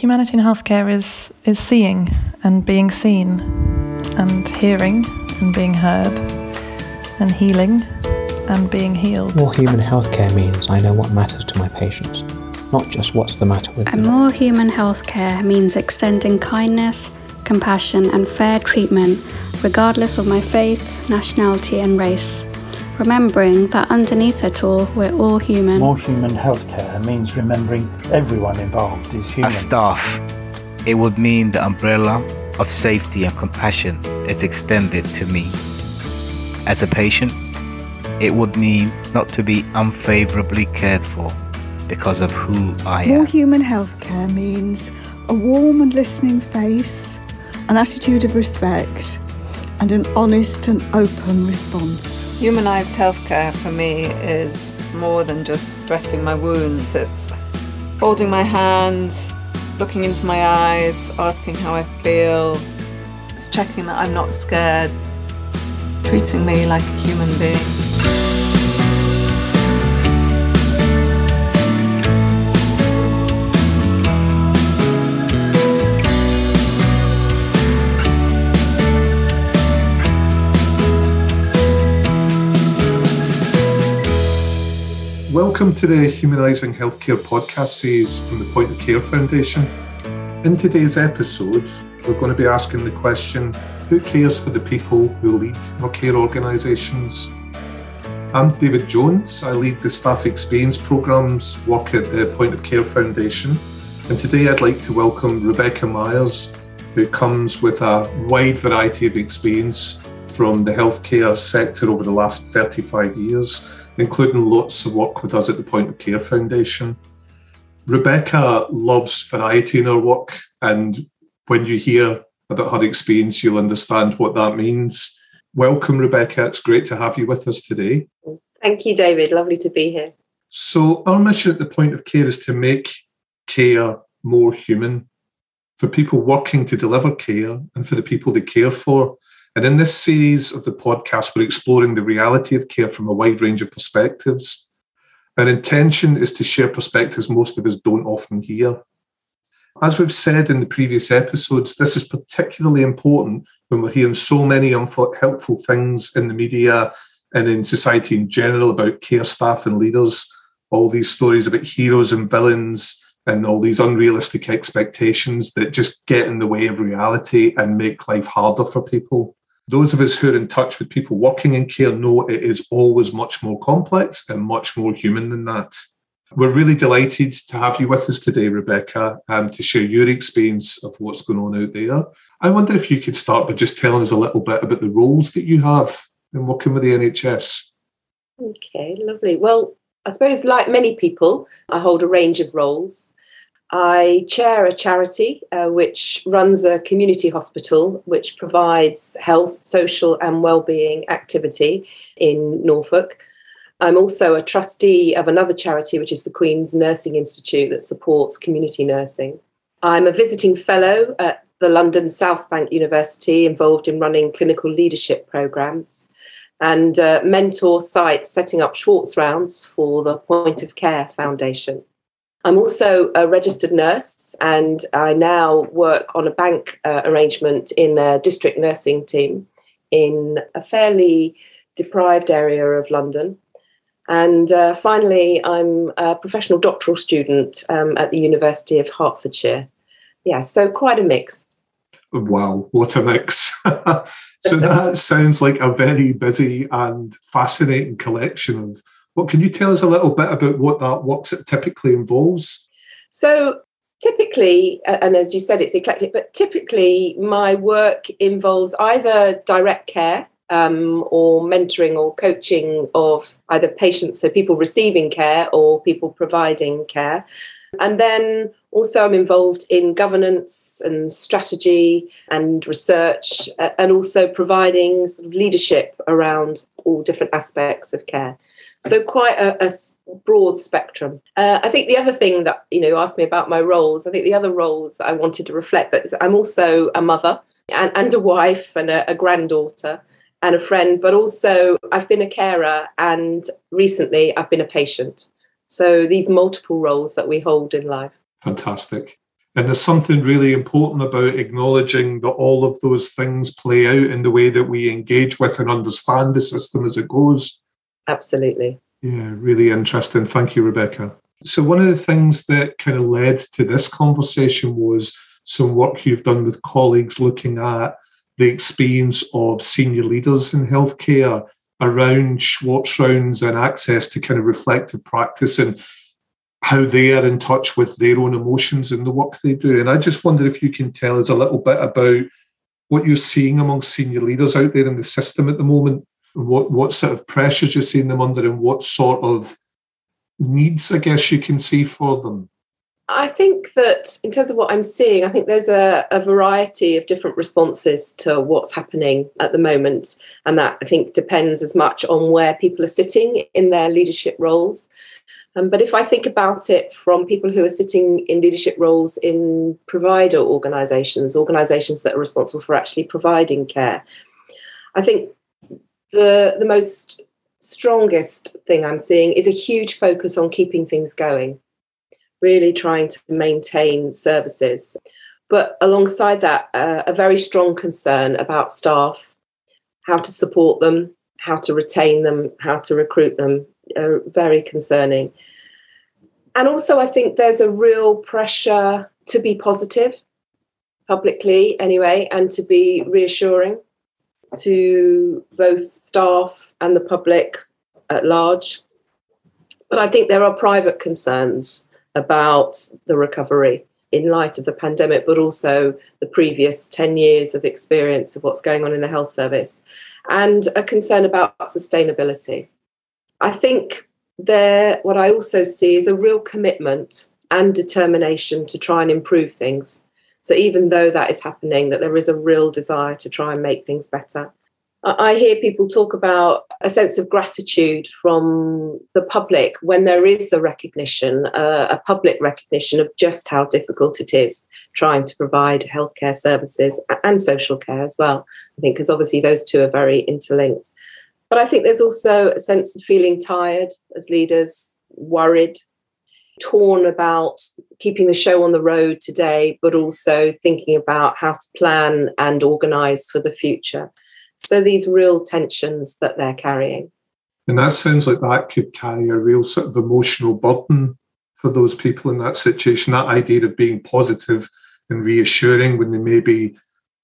Humanity in healthcare is, is seeing and being seen, and hearing and being heard, and healing and being healed. More human healthcare means I know what matters to my patients, not just what's the matter with And them. more human healthcare means extending kindness, compassion, and fair treatment regardless of my faith, nationality, and race. Remembering that underneath it all, we're all human. More human healthcare means remembering everyone involved is human. As staff, it would mean the umbrella of safety and compassion is extended to me. As a patient, it would mean not to be unfavorably cared for because of who I am. More human healthcare means a warm and listening face, an attitude of respect, and an honest and open response. Humanised healthcare for me is more than just dressing my wounds. It's holding my hand, looking into my eyes, asking how I feel. It's checking that I'm not scared, treating me like a human being. Welcome to the Humanising Healthcare podcast series from the Point of Care Foundation. In today's episode, we're going to be asking the question who cares for the people who lead our care organisations? I'm David Jones. I lead the staff experience programmes work at the Point of Care Foundation. And today I'd like to welcome Rebecca Myers, who comes with a wide variety of experience from the healthcare sector over the last 35 years including lots of work with us at the Point of Care Foundation. Rebecca loves variety in her work, and when you hear about her experience, you'll understand what that means. Welcome, Rebecca. It's great to have you with us today. Thank you, David. Lovely to be here. So, our mission at the Point of Care is to make care more human for people working to deliver care and for the people they care for. And in this series of the podcast, we're exploring the reality of care from a wide range of perspectives. Our intention is to share perspectives most of us don't often hear. As we've said in the previous episodes, this is particularly important when we're hearing so many unhelpful things in the media and in society in general about care staff and leaders. All these stories about heroes and villains and all these unrealistic expectations that just get in the way of reality and make life harder for people. Those of us who are in touch with people working in care know it is always much more complex and much more human than that. We're really delighted to have you with us today, Rebecca, and to share your experience of what's going on out there. I wonder if you could start by just telling us a little bit about the roles that you have in working with the NHS. Okay, lovely. Well, I suppose, like many people, I hold a range of roles. I chair a charity uh, which runs a community hospital which provides health, social, and well-being activity in Norfolk. I'm also a trustee of another charity, which is the Queen's Nursing Institute, that supports community nursing. I'm a visiting fellow at the London South Bank University, involved in running clinical leadership programs and uh, mentor sites setting up Schwartz rounds for the Point of Care Foundation. I'm also a registered nurse, and I now work on a bank uh, arrangement in a district nursing team in a fairly deprived area of London. And uh, finally, I'm a professional doctoral student um, at the University of Hertfordshire. Yeah, so quite a mix. Wow, what a mix. so that sounds like a very busy and fascinating collection of what can you tell us a little bit about what that work typically involves? So typically, and as you said, it's eclectic, but typically my work involves either direct care um, or mentoring or coaching of either patients, so people receiving care or people providing care. And then also, I'm involved in governance and strategy and research, and also providing sort of leadership around all different aspects of care. So, quite a, a broad spectrum. Uh, I think the other thing that you know asked me about my roles. I think the other roles I wanted to reflect that I'm also a mother and, and a wife and a, a granddaughter and a friend, but also I've been a carer and recently I've been a patient. So these multiple roles that we hold in life. Fantastic. And there's something really important about acknowledging that all of those things play out in the way that we engage with and understand the system as it goes. Absolutely. Yeah, really interesting. Thank you, Rebecca. So, one of the things that kind of led to this conversation was some work you've done with colleagues looking at the experience of senior leaders in healthcare around Schwartz rounds and access to kind of reflective practice and how they are in touch with their own emotions in the work they do. And I just wonder if you can tell us a little bit about what you're seeing among senior leaders out there in the system at the moment, what what sort of pressures you're seeing them under, and what sort of needs, I guess, you can see for them. I think that in terms of what I'm seeing, I think there's a, a, variety of different responses to what's happening at the moment. And that I think depends as much on where people are sitting in their leadership roles. Um, but if I think about it from people who are sitting in leadership roles in provider organisations, organisations that are responsible for actually providing care, I think the the most strongest thing I'm seeing is a huge focus on keeping things going really trying to maintain services. But alongside that, uh, a very strong concern about staff, how to support them, how to retain them, how to recruit them, uh, very concerning. And also, I think there's a real pressure to be positive, publicly anyway, and to be reassuring to both staff and the public at large. But I think there are private concerns about the recovery in light of the pandemic, but also the previous 10 years of experience of what's going on in the health service, and a concern about sustainability. I think there, what I also see is a real commitment and determination to try and improve things. So even though that is happening, that there is a real desire to try and make things better. I hear people talk about a sense of gratitude from the public when there is a recognition, uh, a public recognition of just how difficult it is trying to provide healthcare services and social care as well. I think because obviously those two are very interlinked. But I think there's also a sense of feeling tired as leaders, worried, torn about keeping the show on the road today, but also thinking about how to plan and organize for the future. So these real tensions that they're carrying. And that sounds like that could carry a real sort of emotional burden for those people in that situation. That idea of being positive and reassuring when they may be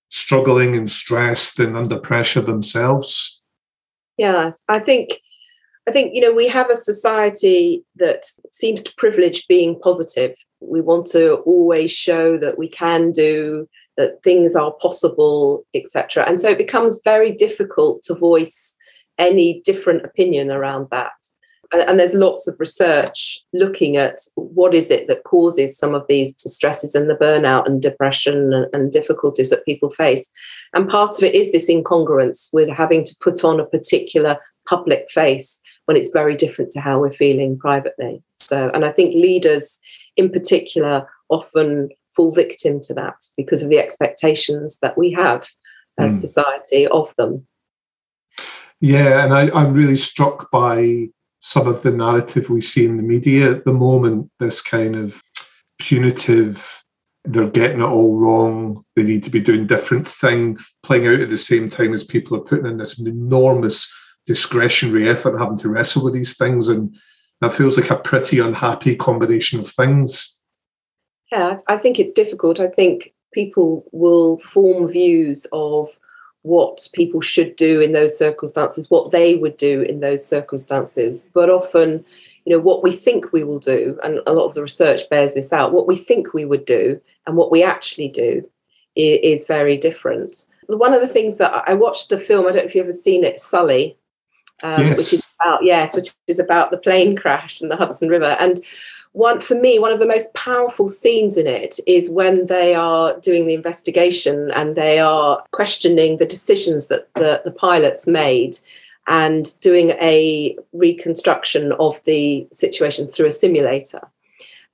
struggling and stressed and under pressure themselves. Yeah, I think I think you know we have a society that seems to privilege being positive. We want to always show that we can do that things are possible, etc. And so it becomes very difficult to voice any different opinion around that. And, there's lots of research looking at what is it that causes some of these distresses and the burnout and depression and, and difficulties that people face. And part of it is this incongruence with having to put on a particular public face when it's very different to how we're feeling privately. So, and I think leaders in particular often fall victim to that because of the expectations that we have as mm. society of them. Yeah, and I, I'm really struck by some of the narrative we see in the media at the moment, this kind of punitive, they're getting it all wrong, they need to be doing different thing, playing out at the same time as people are putting in this enormous discretionary effort having to wrestle with these things. And that feels like a pretty unhappy combination of things. Yeah, I think it's difficult. I think people will form views of what people should do in those circumstances, what they would do in those circumstances. But often, you know, what we think we will do, and a lot of the research bears this out, what we think we would do and what we actually do is, very different. One of the things that I watched a film, I don't know if you've ever seen it, Sully, um, yes. which is about yes, which is about the plane crash in the Hudson River. And one for me one of the most powerful scenes in it is when they are doing the investigation and they are questioning the decisions that the, the pilots made and doing a reconstruction of the situation through a simulator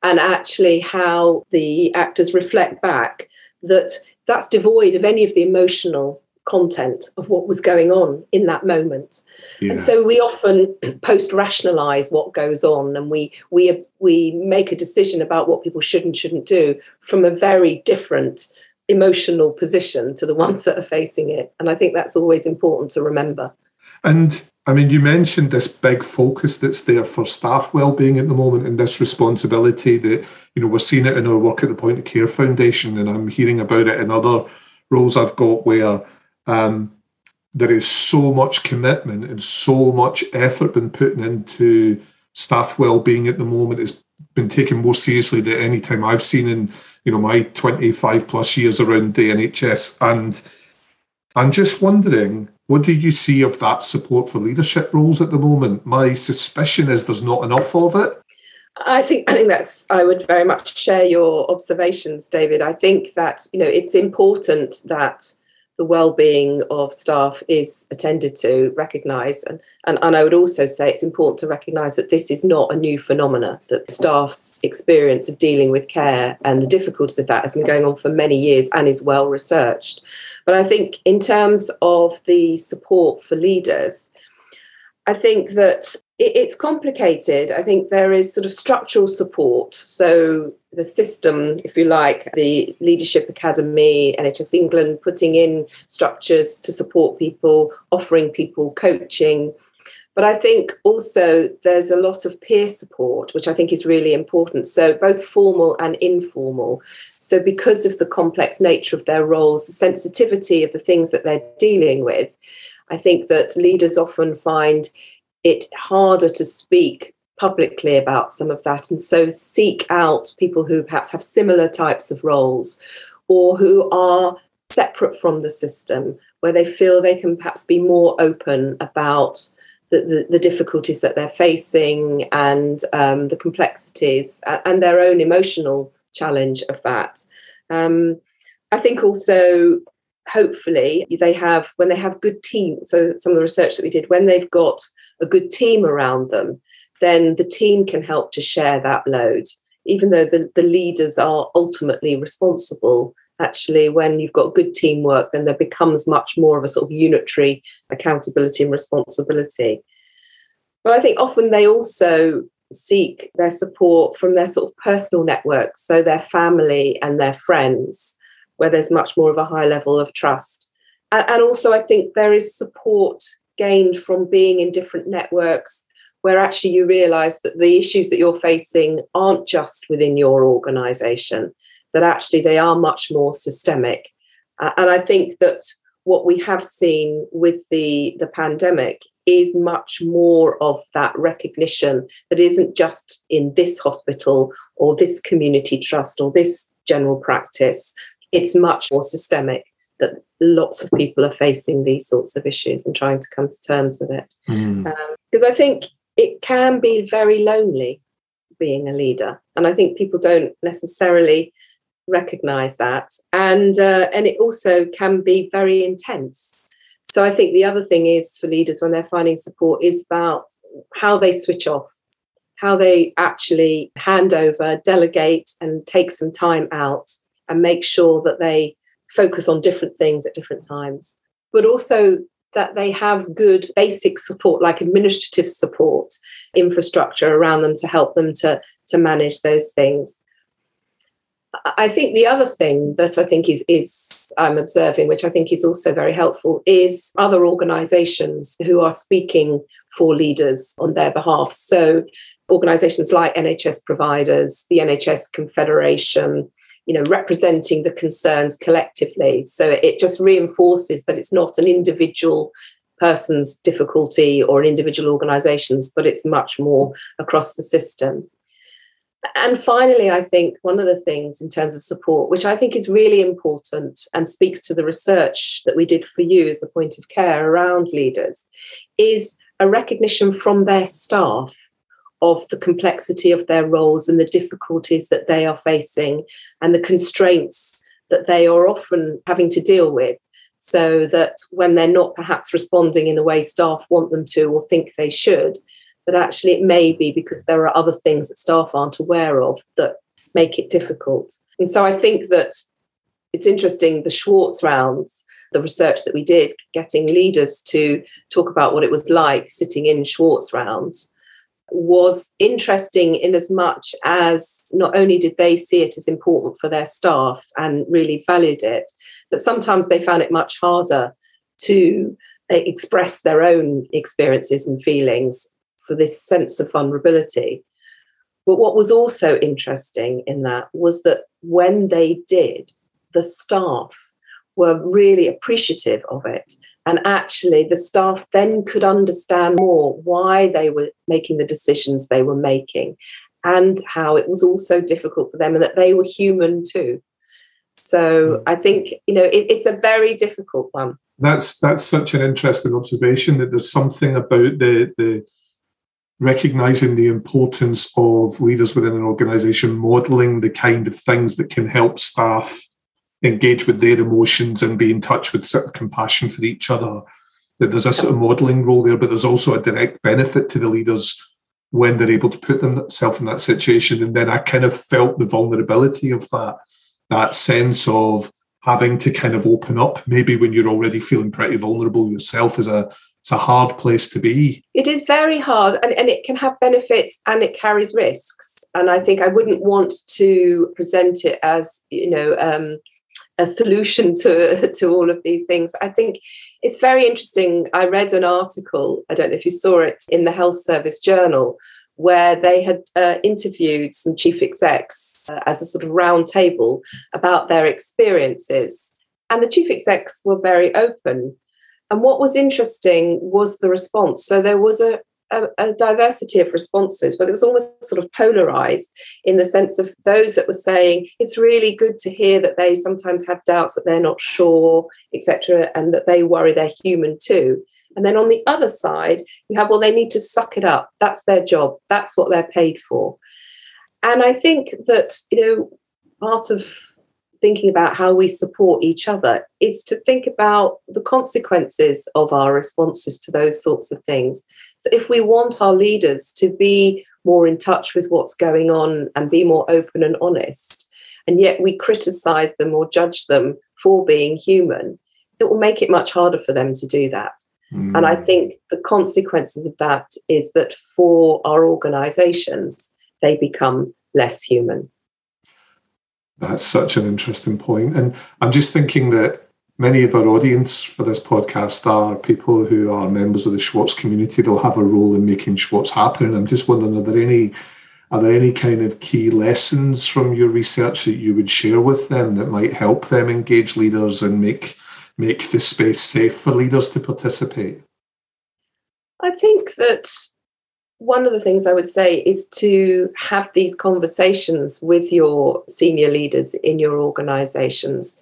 and actually how the actors reflect back that that's devoid of any of the emotional content of what was going on in that moment. Yeah. And so we often post rationalize what goes on and we we we make a decision about what people should and shouldn't do from a very different emotional position to the ones that are facing it. And I think that's always important to remember. And I mean, you mentioned this big focus that's there for staff well-being at the moment, and this responsibility that you know we're seeing it in our work at the Point of Care Foundation, and I'm hearing about it in other roles I've got where um, there is so much commitment and so much effort been put into staff well-being at the moment. It's been taken more seriously than any time I've seen in you know my 25 plus years around the NHS, and I'm just wondering what do you see of that support for leadership roles at the moment? My suspicion is there's not enough of it. I think I think that's I would very much share your observations, David. I think that you know it's important that the well-being of staff is attended to, recognised, and, and and I would also say it's important to recognise that this is not a new phenomena. That staff's experience of dealing with care and the difficulties of that has been going on for many years and is well researched. But I think in terms of the support for leaders, I think that it's complicated. I think there is sort of structural support. So the system, if you like, the Leadership Academy, NHS England, putting in structures to support people, offering people coaching. But I think also there's a lot of peer support, which I think is really important. So, both formal and informal. So, because of the complex nature of their roles, the sensitivity of the things that they're dealing with, I think that leaders often find it harder to speak publicly about some of that. And so, seek out people who perhaps have similar types of roles or who are separate from the system, where they feel they can perhaps be more open about the, the, the difficulties that they're facing and um, the complexities and their own emotional challenge of that. Um, I think also, hopefully, they have, when they have good teams, so some of the research that we did, when they've got a good team around them, then the team can help to share that load, even though the, the leaders are ultimately responsible. Actually when you've got good teamwork then there becomes much more of a sort of unitary accountability and responsibility. But i think often they also seek their support from their sort of personal networks so their family and their friends where there's much more of a high level of trust. And, also i think there is support gained from being in different networks where actually you realize that the issues that you're facing aren't just within your organization that actually they are much more systemic. Uh, and I think that what we have seen with the, the pandemic is much more of that recognition that isn't just in this hospital or this community trust or this general practice. It's much more systemic that lots of people are facing these sorts of issues and trying to come to terms with it. Because mm. um, I think it can be very lonely being a leader. And I think people don't necessarily recognize that and uh, and it also can be very intense so i think the other thing is for leaders when they're finding support is about how they switch off how they actually hand over delegate and take some time out and make sure that they focus on different things at different times but also that they have good basic support like administrative support infrastructure around them to help them to to manage those things I think the other thing that I think is is I'm observing, which I think is also very helpful, is other organisations who are speaking for leaders on their behalf. So organisations like NHS providers, the NHS Confederation, you know, representing the concerns collectively. So it just reinforces that it's not an individual person's difficulty or an individual organisations, but it's much more across the system. And finally, I think one of the things in terms of support, which I think is really important and speaks to the research that we did for you as a point of care around leaders, is a recognition from their staff of the complexity of their roles and the difficulties that they are facing and the constraints that they are often having to deal with. So that when they're not perhaps responding in the way staff want them to or think they should, that actually it may be because there are other things that staff aren't aware of that make it difficult. And so I think that it's interesting the Schwartz rounds the research that we did, getting leaders to talk about what it was like sitting in Schwartz rounds was interesting in as much as not only did they see it as important for their staff and really valued it, but sometimes they found it much harder to uh, express their own experiences and feelings for this sense of vulnerability. But what was also interesting in that was that when they did, the staff were really appreciative of it. And actually, the staff then could understand more why they were making the decisions they were making and how it was also difficult for them and that they were human too. So hmm. I think, you know, it, it's a very difficult one. That's that's such an interesting observation that there's something about the the recognizing the importance of leaders within an organization modeling the kind of things that can help staff engage with their emotions and be in touch with sort of compassion for each other. That there's a sort of modeling role there, but there's also a direct benefit to the leaders when they're able to put themselves in that situation. And then I kind of felt the vulnerability of that, that sense of having to kind of open up, maybe when you're already feeling pretty vulnerable yourself is a it's a hard place to be. It is very hard and, and it can have benefits and it carries risks. And I think I wouldn't want to present it as, you know, um, a solution to to all of these things. I think it's very interesting. I read an article, I don't know if you saw it, in the Health Service Journal, where they had uh, interviewed some chief execs uh, as a sort of round table about their experiences. And the chief execs were very open. And what was interesting was the response. So there was a, a, a, diversity of responses, but it was almost sort of polarized in the sense of those that were saying it's really good to hear that they sometimes have doubts that they're not sure, etc., and that they worry they're human too. And then on the other side, you have, well, they need to suck it up. That's their job. That's what they're paid for. And I think that, you know, part of thinking about how we support each other is to think about the consequences of our responses to those sorts of things. So, if we want our leaders to be more in touch with what's going on and be more open and honest, and yet we criticize them or judge them for being human, it will make it much harder for them to do that. Mm. And I think the consequences of that is that for our organizations, they become less human. That's such an interesting point. And I'm just thinking that many of our audience for this podcast are people who are members of the Schwartz community. They'll have a role in making Schwartz happen. And I'm just wondering, are there any are there any kind of key lessons from your research that you would share with them that might help them engage leaders and make make the space safe for leaders to participate? I think that one of the things I would say is to have these conversations with your senior leaders in your organizations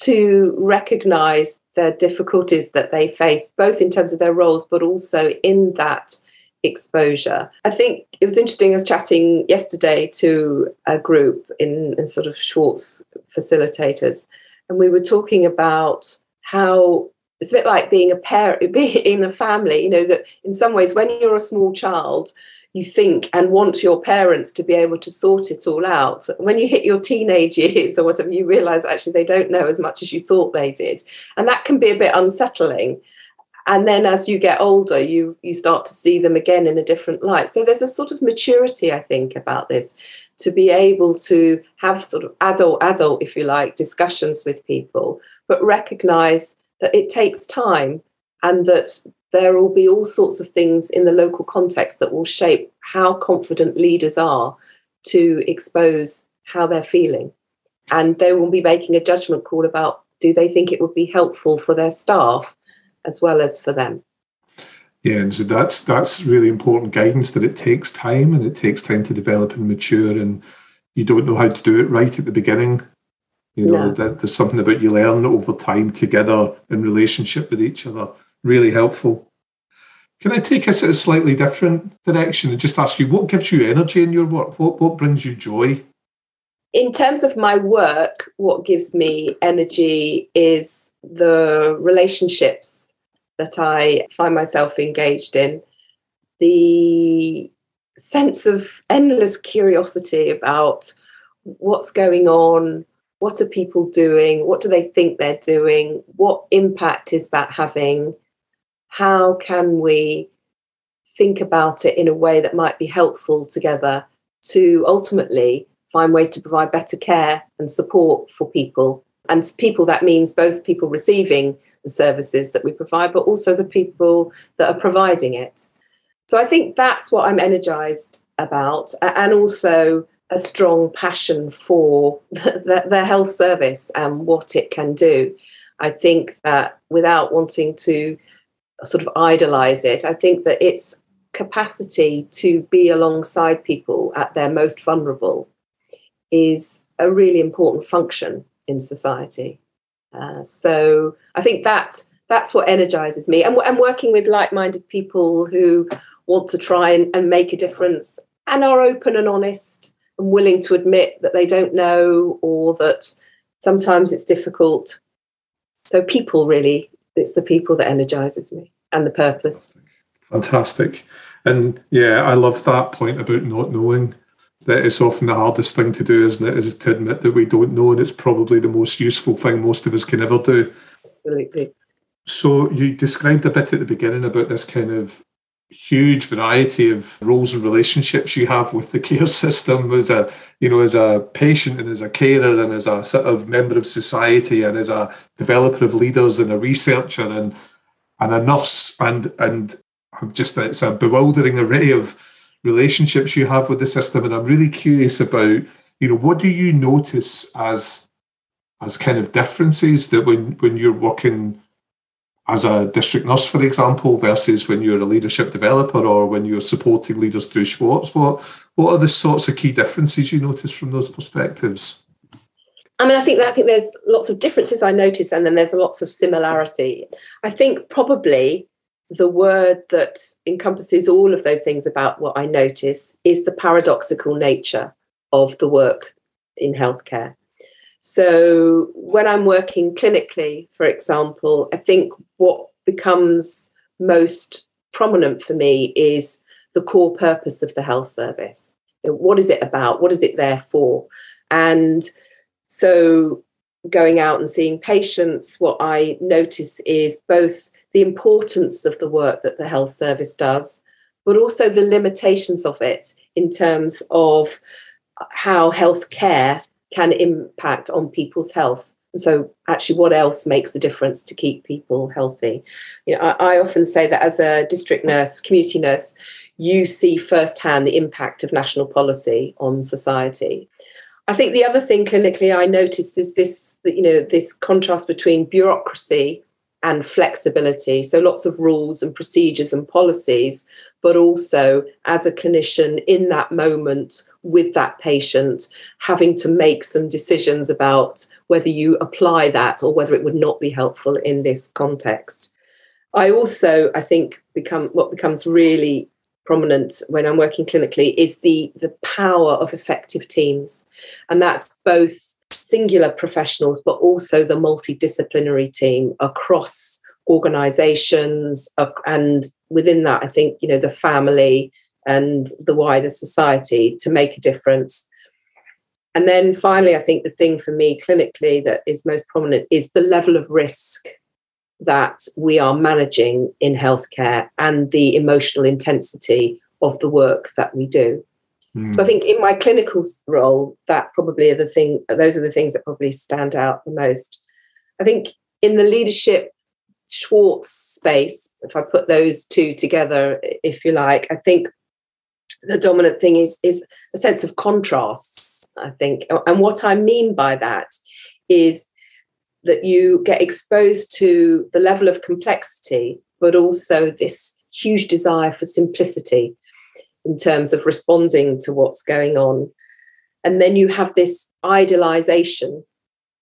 to recognize the difficulties that they face, both in terms of their roles, but also in that exposure. I think it was interesting. I was chatting yesterday to a group in, in sort of Schwartz facilitators, and we were talking about how it's a bit like being a parent, being in a family, you know, that in some ways, when you're a small child, you think and want your parents to be able to sort it all out. When you hit your teenage years or whatever, you realize actually they don't know as much as you thought they did. And that can be a bit unsettling. And then as you get older, you you start to see them again in a different light. So there's a sort of maturity, I think, about this, to be able to have sort of adult, adult, if you like, discussions with people, but recognize that it takes time and that there will be all sorts of things in the local context that will shape how confident leaders are to expose how they're feeling. And they will be making a judgment call about do they think it would be helpful for their staff as well as for them. Yeah, and so that's that's really important guidance that it takes time and it takes time to develop and mature and you don't know how to do it right at the beginning you know, yeah. that there's something about you learn over time together in relationship with each other. Really helpful. Can I take us in a slightly different direction and just ask you what gives you energy in your work? What what brings you joy? In terms of my work, what gives me energy is the relationships that I find myself engaged in, the sense of endless curiosity about what's going on, what are people doing? What do they think they're doing? What impact is that having? How can we think about it in a way that might be helpful together to ultimately find ways to provide better care and support for people? And people, that means both people receiving the services that we provide, but also the people that are providing it. So I think that's what I'm energized about. And also, a strong passion for the, the, health service and what it can do. I think that without wanting to sort of idolize it, I think that its capacity to be alongside people at their most vulnerable is a really important function in society. Uh, so I think that that's what energizes me, and, and working with like-minded people who want to try and, and make a difference and are open and honest and willing to admit that they don't know or that sometimes it's difficult. So people really, it's the people that energizes me and the purpose. Fantastic. And yeah, I love that point about not knowing that it's often the hardest thing to do, isn't it? Is to admit that we don't know, and it's probably the most useful thing most of us can ever do. Absolutely. So you described a bit at the beginning about this kind of huge variety of roles and relationships you have with the care system as a you know as a patient and as a carer and as a sort of member of society and as a developer of leaders and a researcher and and a nurse and and just it's a bewildering array of relationships you have with the system. And I'm really curious about you know what do you notice as as kind of differences that when when you're working as a district nurse, for example, versus when you're a leadership developer or when you're supporting leaders through Schwartz? What what are the sorts of key differences you notice from those perspectives? I mean, I think that, I think there's lots of differences I notice, and then there's lots of similarity. I think probably the word that encompasses all of those things about what I notice is the paradoxical nature of the work in healthcare. So when I'm working clinically, for example, I think what becomes most prominent for me is the core purpose of the health service. What is it about? What is it there for? And so going out and seeing patients, what I notice is both the importance of the work that the health service does, but also the limitations of it in terms of how health care can impact on people's health. And so, actually, what else makes a difference to keep people healthy? You know, I, I often say that as a district nurse, community nurse, you see firsthand the impact of national policy on society. I think the other thing clinically I noticed is this, you know, this contrast between bureaucracy and flexibility. So lots of rules and procedures and policies, but also as a clinician in that moment with that patient, having to make some decisions about whether you apply that or whether it would not be helpful in this context. I also, I think, become what becomes really prominent when I'm working clinically is the the power of effective teams, and that's both singular professionals, but also the multidisciplinary team across organizations and within that i think you know the family and the wider society to make a difference and then finally i think the thing for me clinically that is most prominent is the level of risk that we are managing in healthcare and the emotional intensity of the work that we do so I hmm. think in my clinical role, that probably are the thing. Those are the things that probably stand out the most. I think in the leadership Schwartz space, if I put those two together, if you like, I think the dominant thing is is a sense of contrasts. I think, and what I mean by that is that you get exposed to the level of complexity, but also this huge desire for simplicity in terms of responding to what's going on. And then you have this idealization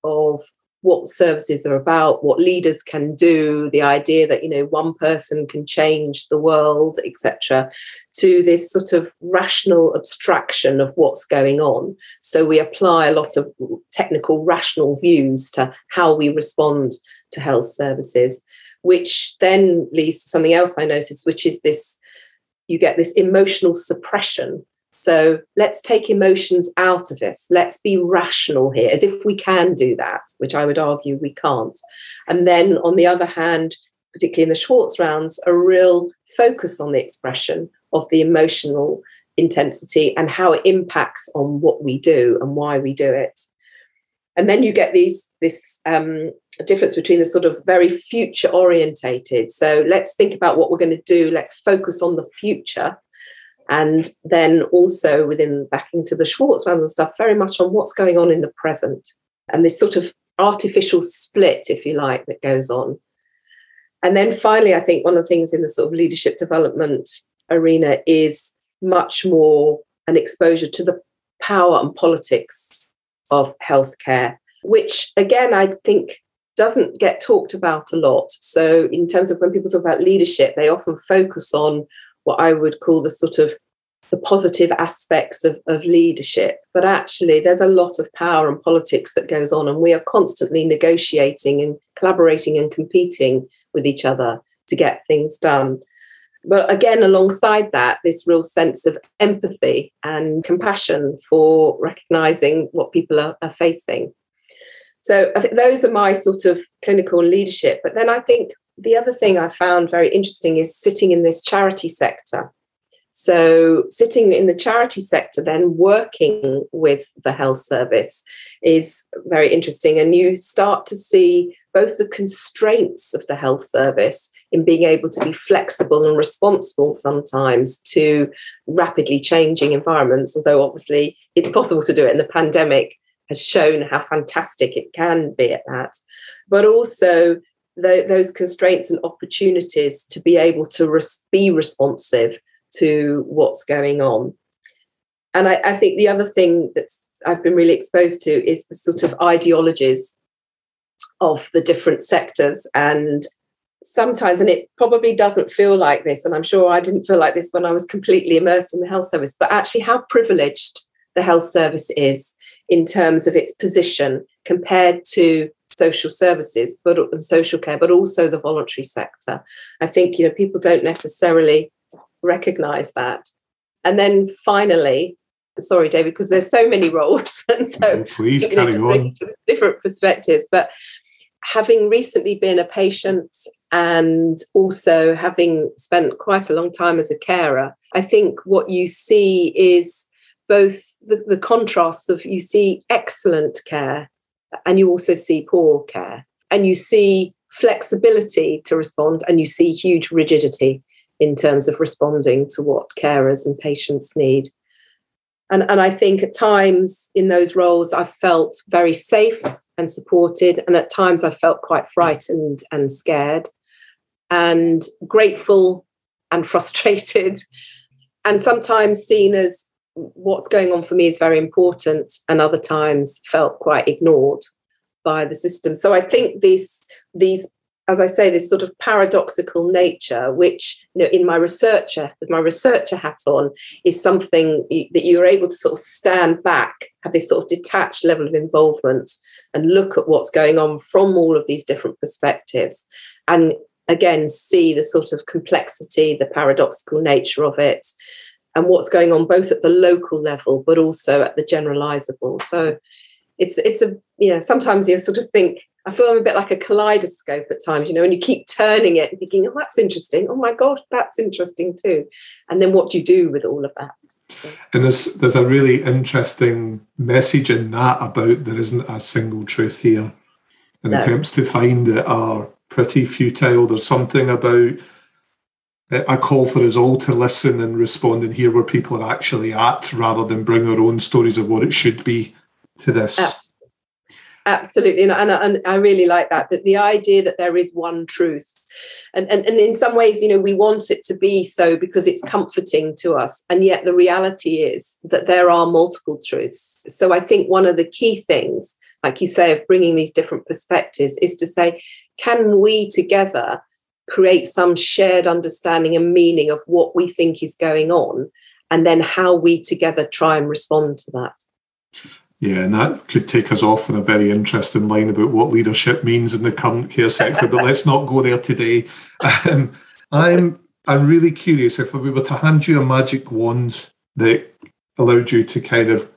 of what services are about, what leaders can do, the idea that you know one person can change the world, etc., to this sort of rational abstraction of what's going on. So we apply a lot of technical, rational views to how we respond to health services, which then leads to something else I noticed, which is this you get this emotional suppression So let's take emotions out of this. Let's be rational here, as if we can do that, which I would argue we can't. And then on the other hand, particularly in the Schwartz rounds, a real focus on the expression of the emotional intensity and how it impacts on what we do and why we do it. And then you get these this um, difference between the sort of very future orientated. So let's think about what we're going to do. Let's focus on the future and then also within back into the Schwartz and stuff, very much on what's going on in the present and this sort of artificial split, if you like, that goes on. And then finally, I think one of the things in the sort of leadership development arena is much more an exposure to the power and politics of healthcare, which again, I think doesn't get talked about a lot. So, in terms of when people talk about leadership, they often focus on what I would call the sort of the positive aspects of, of leadership. But actually, there's a lot of power and politics that goes on, and we are constantly negotiating and collaborating and competing with each other to get things done. But again, alongside that, this real sense of empathy and compassion for recognizing what people are, are facing. So I think those are my sort of clinical leadership. But then I think the other thing I found very interesting is sitting in this charity sector. So, sitting in the charity sector, then working with the health service is very interesting. And you start to see both the constraints of the health service in being able to be flexible and responsible sometimes to rapidly changing environments, although obviously it's possible to do it, and the pandemic has shown how fantastic it can be at that. But also, those constraints and opportunities to be able to res- be responsive to what's going on. And I, I think the other thing that I've been really exposed to is the sort of ideologies of the different sectors and sometimes and it probably doesn't feel like this and i'm sure i didn't feel like this when i was completely immersed in the health service but actually how privileged the health service is in terms of its position compared to social services but social care but also the voluntary sector. I think you know people don't necessarily recognize that. And then finally sorry david because there's so many roles and so oh, please carry on. different perspectives but having recently been a patient and also having spent quite a long time as a carer i think what you see is both the, the contrasts of you see excellent care and you also see poor care and you see flexibility to respond and you see huge rigidity in terms of responding to what carers and patients need. And, and I think at times in those roles, I felt very safe and supported. And at times I felt quite frightened and scared and grateful and frustrated. And sometimes seen as what's going on for me is very important, and other times felt quite ignored by the system. So I think these these as I say, this sort of paradoxical nature, which you know, in my researcher, with my researcher hat on, is something that you're able to sort of stand back, have this sort of detached level of involvement, and look at what's going on from all of these different perspectives, and again see the sort of complexity, the paradoxical nature of it, and what's going on both at the local level but also at the generalizable. So it's it's a yeah sometimes you sort of think I feel I'm a bit like a kaleidoscope at times, you know, and you keep turning it and thinking, oh, that's interesting. Oh my God, that's interesting too. And then what do you do with all of that? And there's there's a really interesting message in that about there isn't a single truth here. And no. attempts to find it are pretty futile. There's something about a call for us all to listen and respond and hear where people are actually at rather than bring their own stories of what it should be to this. Absolutely, and, and, and, I really like that. That the idea that there is one truth, and, and and in some ways, you know, we want it to be so because it's comforting to us, and yet the reality is that there are multiple truths. So I think one of the key things, like you say, of bringing these different perspectives, is to say, can we together create some shared understanding and meaning of what we think is going on, and then how we together try and respond to that. Yeah, and that could take us off in a very interesting line about what leadership means in the current care sector, but let's not go there today. Um, I'm I'm really curious if we were to hand you a magic wand that allowed you to kind of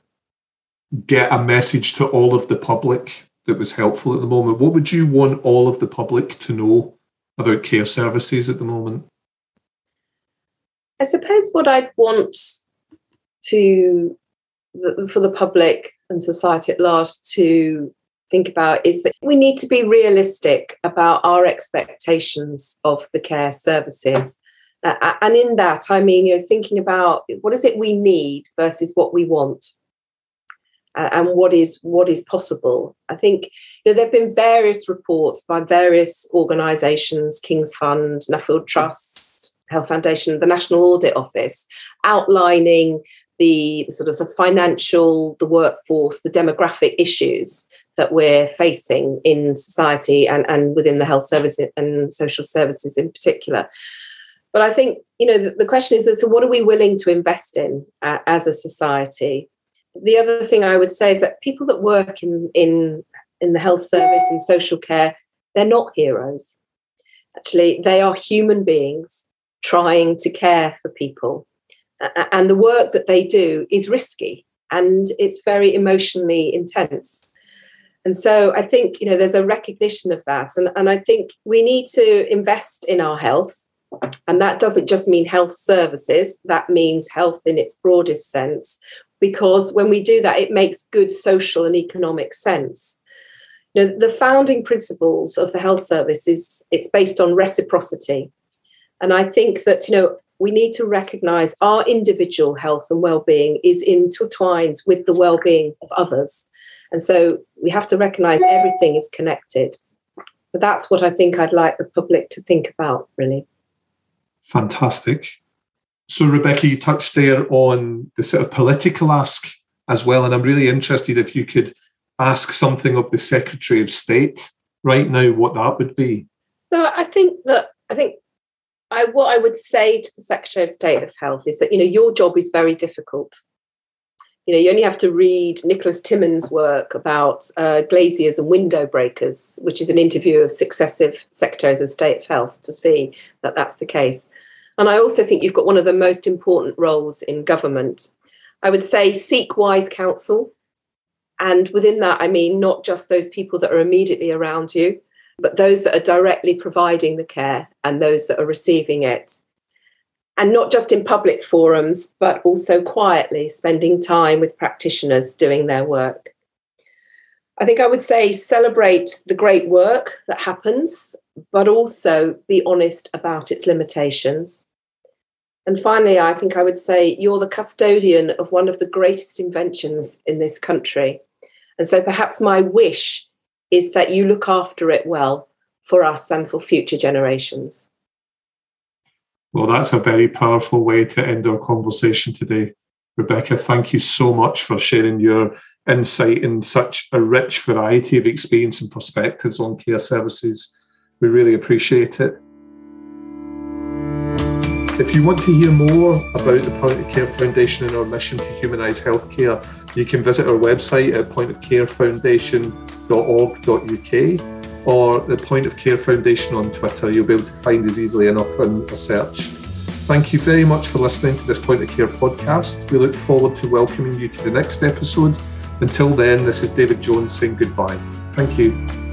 get a message to all of the public that was helpful at the moment. What would you want all of the public to know about care services at the moment? I suppose what I'd want to for the public and society at large to think about is that we need to be realistic about our expectations of the care services. Uh, and in that, I mean, you know, thinking about what is it we need versus what we want and what is what is possible. I think you know there have been various reports by various organisations, King's Fund, Nuffield Trust, Health Foundation, the National Audit Office, outlining the sort of the financial, the workforce, the demographic issues that we're facing in society and, and within the health service and social services in particular. But I think, you know, the, the question is so what are we willing to invest in uh, as a society? The other thing I would say is that people that work in in in the health service in social care, they're not heroes. Actually, they are human beings trying to care for people, and the work that they do is risky and it's very emotionally intense. And so I think you know there's a recognition of that, and, and I think we need to invest in our health. And that doesn't just mean health services, that means health in its broadest sense because when we do that, it makes good social and economic sense. You know, the founding principles of the health service is it's based on reciprocity. And I think that, you know, we need to recognize our individual health and well-being is intertwined with the well-being of others. And so we have to recognize everything is connected. So that's what I think I'd like the public to think about, really. Fantastic. So, Rebecca, you touched there on the sort of political ask as well, and I'm really interested if you could ask something of the Secretary of State right now, what that would be. So, I think that I think I what I would say to the Secretary of State of Health is that you know your job is very difficult. You know, you only have to read Nicholas Timmins' work about uh, glaziers and window breakers, which is an interview of successive secretaries of state of health, to see that that's the case. And I also think you've got one of the most important roles in government. I would say seek wise counsel. And within that, I mean not just those people that are immediately around you, but those that are directly providing the care and those that are receiving it. And not just in public forums, but also quietly spending time with practitioners doing their work. I think I would say celebrate the great work that happens, but also be honest about its limitations. And finally, I think I would say you're the custodian of one of the greatest inventions in this country. And so perhaps my wish is that you look after it well for us and for future generations. Well, that's a very powerful way to end our conversation today. Rebecca, thank you so much for sharing your insight in such a rich variety of experience and perspectives on care services. We really appreciate it. If you want to hear more about the Point of Care Foundation and our mission to humanise healthcare, you can visit our website at pointofcarefoundation.org.uk or the Point of Care Foundation on Twitter. You'll be able to find us easily enough in a search. Thank you very much for listening to this Point of Care podcast. We look forward to welcoming you to the next episode. Until then, this is David Jones saying goodbye. Thank you.